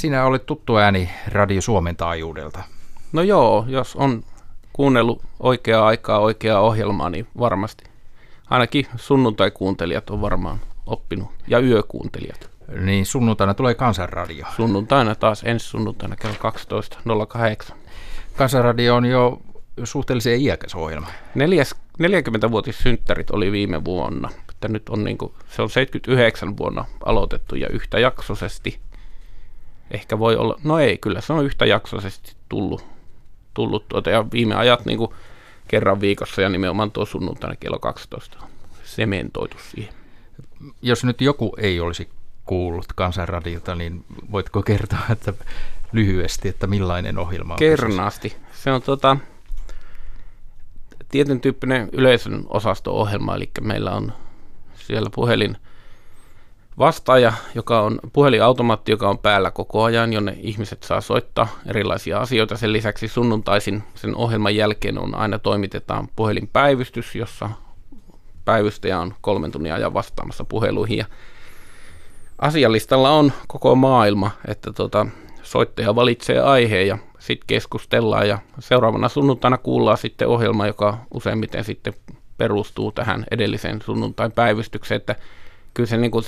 sinä olet tuttu ääni Radio Suomen taajuudelta. No joo, jos on kuunnellut oikeaa aikaa oikeaa ohjelmaa, niin varmasti. Ainakin sunnuntai-kuuntelijat on varmaan oppinut, ja yökuuntelijat. Niin sunnuntaina tulee Kansanradio. Sunnuntaina taas ensi sunnuntaina kello 12.08. Kansanradio on jo suhteellisen iäkäs ohjelma. Neljäs, 40-vuotissynttärit oli viime vuonna. Että nyt on niin kuin, se on 79 vuonna aloitettu ja yhtäjaksoisesti. Ehkä voi olla, no ei kyllä, se on yhtäjaksoisesti tullut, tullut tuota, ja viime ajat niin kuin kerran viikossa ja nimenomaan tuo sunnuntaina kello 12 sementoitu siihen. Jos nyt joku ei olisi kuullut kansanradiota, niin voitko kertoa että lyhyesti, että millainen ohjelma on? Kernaasti. Se on tota, tietyn tyyppinen yleisön osasto-ohjelma, eli meillä on siellä puhelin vastaaja, joka on puhelinautomaatti, joka on päällä koko ajan, jonne ihmiset saa soittaa erilaisia asioita. Sen lisäksi sunnuntaisin sen ohjelman jälkeen on aina toimitetaan puhelinpäivystys, jossa päivystäjä on kolmen tunnin ajan vastaamassa puheluihin. Ja asialistalla on koko maailma, että tota, soittaja valitsee aiheen ja sitten keskustellaan ja seuraavana sunnuntaina kuullaan sitten ohjelma, joka useimmiten sitten perustuu tähän edelliseen sunnuntain päivystykseen, että kyllä se niin kuin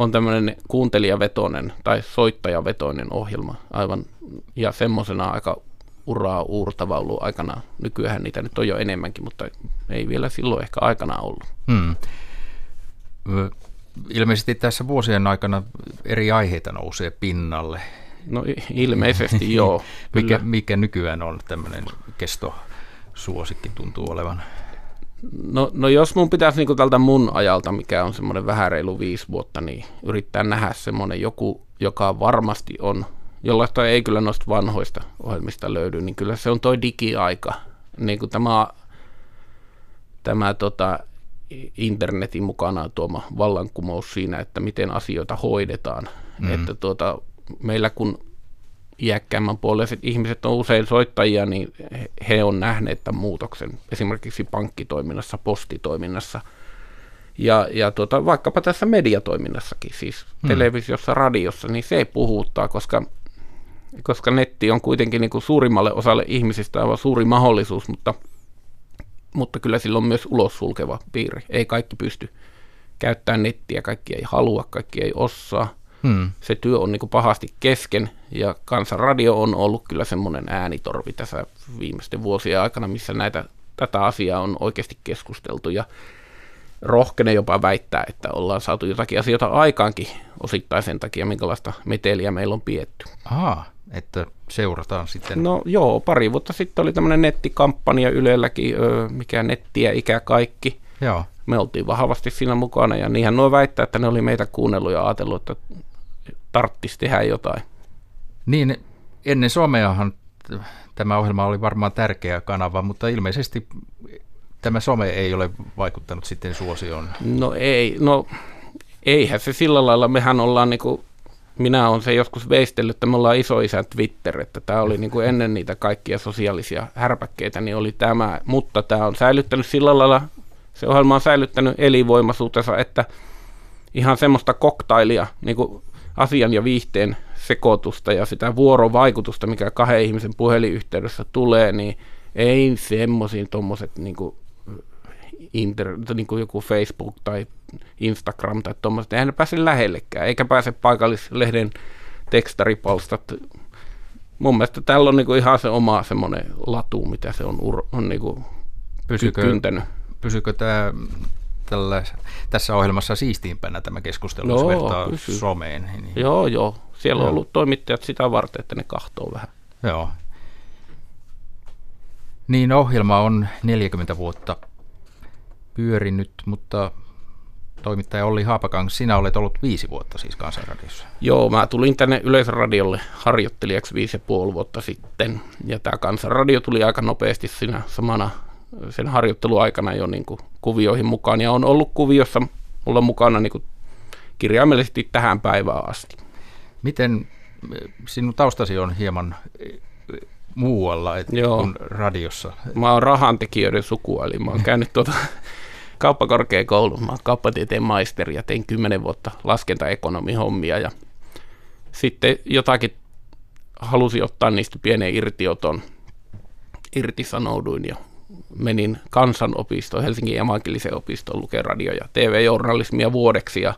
on tämmöinen kuuntelijavetoinen tai soittajavetoinen ohjelma aivan ja semmoisena aika uraa uurtava ollut aikana. Nykyään niitä nyt on jo enemmänkin, mutta ei vielä silloin ehkä aikana ollut. Hmm. Ilmeisesti tässä vuosien aikana eri aiheita nousee pinnalle. No ilmeisesti joo. mikä, mikä nykyään on tämmöinen kestosuosikki tuntuu olevan? No, no jos mun pitäisi niin tältä mun ajalta, mikä on semmoinen vähän reilu viisi vuotta, niin yrittää nähdä semmoinen joku, joka varmasti on, jollaista ei kyllä noista vanhoista ohjelmista löydy, niin kyllä se on toi digiaika. Niin kuin tämä, tämä tota, internetin mukana tuoma vallankumous siinä, että miten asioita hoidetaan. Mm. Että tuota, meillä kun iäkkäämmän puoleiset ihmiset on usein soittajia, niin he on nähneet tämän muutoksen esimerkiksi pankkitoiminnassa, postitoiminnassa ja, ja tuota, vaikkapa tässä mediatoiminnassakin, siis hmm. televisiossa, radiossa, niin se puhuttaa, koska, koska netti on kuitenkin niin kuin suurimmalle osalle ihmisistä aivan suuri mahdollisuus, mutta, mutta kyllä sillä on myös ulos sulkeva piiri. Ei kaikki pysty käyttämään nettiä, kaikki ei halua, kaikki ei osaa. Hmm. Se työ on niin pahasti kesken ja Kansanradio on ollut kyllä semmoinen äänitorvi tässä viimeisten vuosien aikana, missä näitä, tätä asiaa on oikeasti keskusteltu ja rohkene jopa väittää, että ollaan saatu jotakin asioita aikaankin osittain sen takia, minkälaista meteliä meillä on pietty. Aha, että seurataan sitten. No joo, pari vuotta sitten oli tämmöinen nettikampanja Ylelläkin, mikä nettiä ikä kaikki. Joo. Me oltiin vahvasti siinä mukana ja niinhän nuo väittää, että ne oli meitä kuunnellut ja ajatellut, että tarttisi tehdä jotain. Niin, ennen someahan tämä ohjelma oli varmaan tärkeä kanava, mutta ilmeisesti tämä some ei ole vaikuttanut sitten suosioon. No ei, no eihän se sillä lailla, mehän ollaan niin kuin, minä olen se joskus veistellyt, että me ollaan isoisä Twitter, että tämä oli niin kuin ennen niitä kaikkia sosiaalisia härpäkkeitä, niin oli tämä, mutta tämä on säilyttänyt sillä lailla, se ohjelma on säilyttänyt elinvoimaisuutensa, että ihan semmoista koktailia, niin kuin asian ja viihteen sekoitusta ja sitä vuorovaikutusta, mikä kahden ihmisen puhelinyhteydessä tulee, niin ei semmoisiin tuommoiset niin inter, niin kuin joku Facebook tai Instagram tai tuommoiset, eihän ne pääse lähellekään, eikä pääse paikallislehden tekstaripalstat. Mun mielestä tällä on niin kuin ihan se oma semmoinen latu, mitä se on, ur, on niin kuin pysykö, kyntänyt. Pysykö tämä tällä, tässä ohjelmassa siistiimpänä tämä keskustelu, joo, jos vertaa pysy. someen. Niin... Joo, joo. Siellä joo. on ollut toimittajat sitä varten, että ne kahtoo vähän. Joo. Niin, ohjelma on 40 vuotta pyörinyt, mutta toimittaja Olli Haapakangas, sinä olet ollut viisi vuotta siis Kansanradiossa. Joo, mä tulin tänne Yleisradiolle harjoittelijaksi viisi ja puoli vuotta sitten. Ja tämä Kansanradio tuli aika nopeasti siinä samana sen harjoitteluaikana jo niin kuin kuvioihin mukaan ja on ollut kuviossa mulla mukana niin kuin kirjaimellisesti tähän päivään asti. Miten sinun taustasi on hieman eh, muualla et, Joo. kuin radiossa? Mä oon rahantekijöiden sukua, eli mä oon käynyt tuota kauppakorkeakoulun, mä oon kauppatieteen maisteri ja tein kymmenen vuotta laskentaekonomihommia ja sitten jotakin halusin ottaa niistä pienen irtioton, irtisanouduin ja menin kansanopistoon, Helsingin evankelisen opistoon lukee radio- ja TV-journalismia vuodeksi ja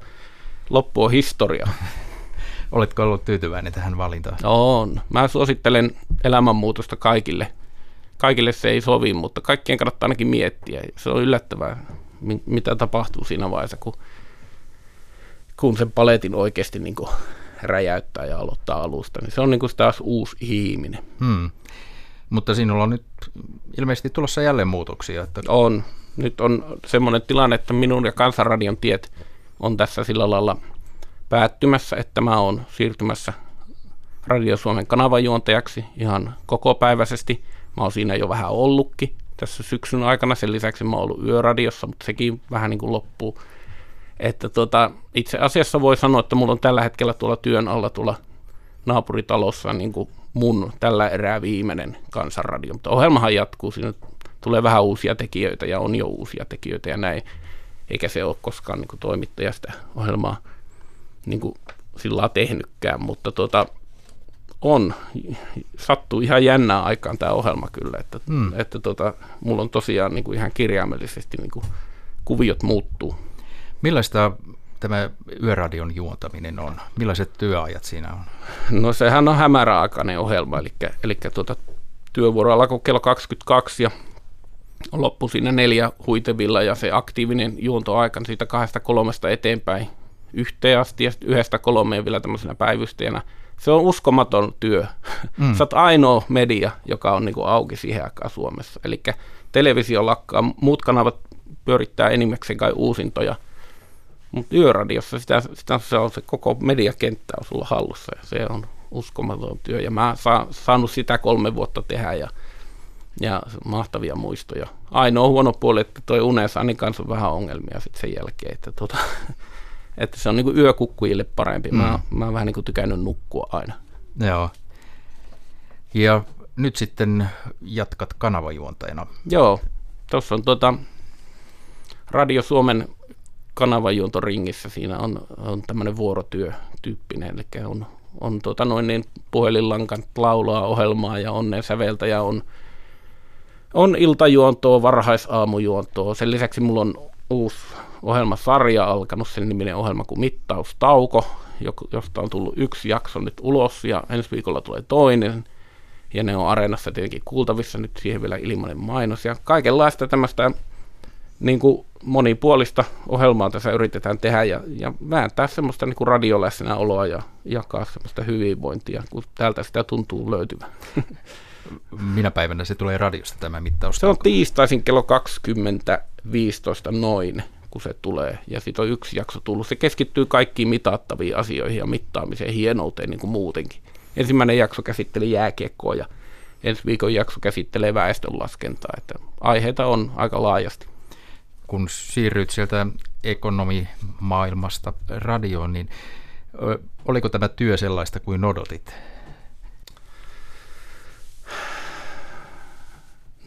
loppu on historia. Oletko ollut tyytyväinen tähän valintaan? On. Mä suosittelen elämänmuutosta kaikille. Kaikille se ei sovi, mutta kaikkien kannattaa ainakin miettiä. Se on yllättävää, mitä tapahtuu siinä vaiheessa, kun, kun sen paletin oikeasti niin kuin räjäyttää ja aloittaa alusta. Niin se on niin kuin taas uusi ihminen. Hmm. Mutta sinulla on nyt ilmeisesti tulossa jälleen muutoksia. Että... On. Nyt on semmoinen tilanne, että minun ja Kansanradion tiet on tässä sillä lailla päättymässä, että mä oon siirtymässä Radio Suomen kanavajuontajaksi ihan kokopäiväisesti. Mä oon siinä jo vähän ollutkin tässä syksyn aikana. Sen lisäksi mä oon ollut yöradiossa, mutta sekin vähän niin kuin loppuu. Että tota, itse asiassa voi sanoa, että mulla on tällä hetkellä tuolla työn alla tuolla naapuritalossa niin kuin mun tällä erää viimeinen kansanradio. Mutta ohjelmahan jatkuu, siinä tulee vähän uusia tekijöitä ja on jo uusia tekijöitä ja näin. Eikä se ole koskaan niin kuin toimittaja sitä ohjelmaa niin kuin sillä tehnytkään, mutta tota, on, sattuu ihan jännää aikaan tämä ohjelma kyllä, että, hmm. että tota, mulla on tosiaan niin kuin ihan kirjaimellisesti niin kuin kuviot muuttuu. Millaista tämä yöradion juontaminen on? Millaiset työajat siinä on? No sehän on hämäräaikainen ohjelma, eli, eli tuota, työvuoro alkoi kello 22 ja loppu siinä neljä huitevilla ja se aktiivinen juontoaika siitä kahdesta kolmesta eteenpäin yhteen asti ja yhdestä kolmeen vielä tämmöisenä päivystäjänä. Se on uskomaton työ. Mm. Sä oot ainoa media, joka on niin kuin auki siihen aikaan Suomessa. Eli televisio lakkaa, muut kanavat pyörittää enimmäkseen kai uusintoja – mutta yöradiossa sitä, sitä, se on se koko mediakenttä on sulla hallussa ja se on uskomaton työ. Ja mä oon saanut sitä kolme vuotta tehdä ja, ja mahtavia muistoja. Ainoa huono puoli, että toi Unesani kanssa on vähän ongelmia sitten sen jälkeen, että, tota, että se on niinku yökukkujille parempi. Mm. Mä, mä oon vähän niinku tykännyt nukkua aina. Joo. Ja nyt sitten jatkat kanavajuontajana. Joo, tuossa on tota, Radio Suomen kanavajuontoringissä siinä on, on tämmöinen vuorotyötyyppinen, eli on, on tota noin niin puhelinlankan laulaa ohjelmaa ja onnen säveltäjä on, on iltajuontoa, varhaisaamujuontoa. Sen lisäksi mulla on uusi ohjelmasarja alkanut, sen niminen ohjelma kuin Mittaustauko, josta on tullut yksi jakso nyt ulos ja ensi viikolla tulee toinen. Ja ne on Areenassa tietenkin kuultavissa, nyt siihen vielä ilmainen mainos. Ja kaikenlaista tämmöistä niin kuin monipuolista ohjelmaa tässä yritetään tehdä ja, ja vääntää semmoista niin kuin radioläsnä oloa ja jakaa semmoista hyvinvointia, kun täältä sitä tuntuu löytyvän. Minä päivänä se tulee radiosta tämä mittaus? Se on tiistaisin kello 20.15 noin, kun se tulee. Ja sitten on yksi jakso tullut. Se keskittyy kaikkiin mitattaviin asioihin ja mittaamiseen hienouteen niin kuin muutenkin. Ensimmäinen jakso käsitteli jääkiekkoa ja ensi viikon jakso käsittelee väestönlaskentaa. Että aiheita on aika laajasti kun siirryit sieltä ekonomimaailmasta radioon, niin oliko tämä työ sellaista kuin odotit?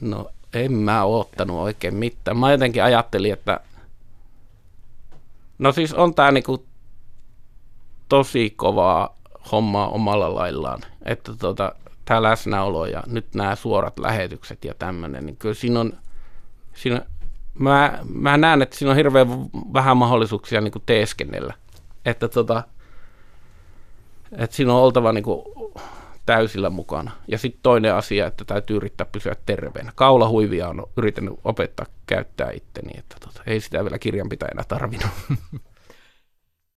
No en mä ottanut oikein mitään. Mä jotenkin ajattelin, että no siis on tää niinku tosi kovaa hommaa omalla laillaan, että tota, tämä läsnäolo ja nyt nämä suorat lähetykset ja tämmöinen, niin kyllä siinä on, siinä mä, mä näen, että siinä on hirveän vähän mahdollisuuksia niin kuin teeskennellä. Että, tota, että siinä on oltava niin kuin täysillä mukana. Ja sitten toinen asia, että täytyy yrittää pysyä terveenä. Kaulahuivia on yrittänyt opettaa käyttää itteni, että tota, ei sitä vielä kirjanpitäjänä tarvinnut.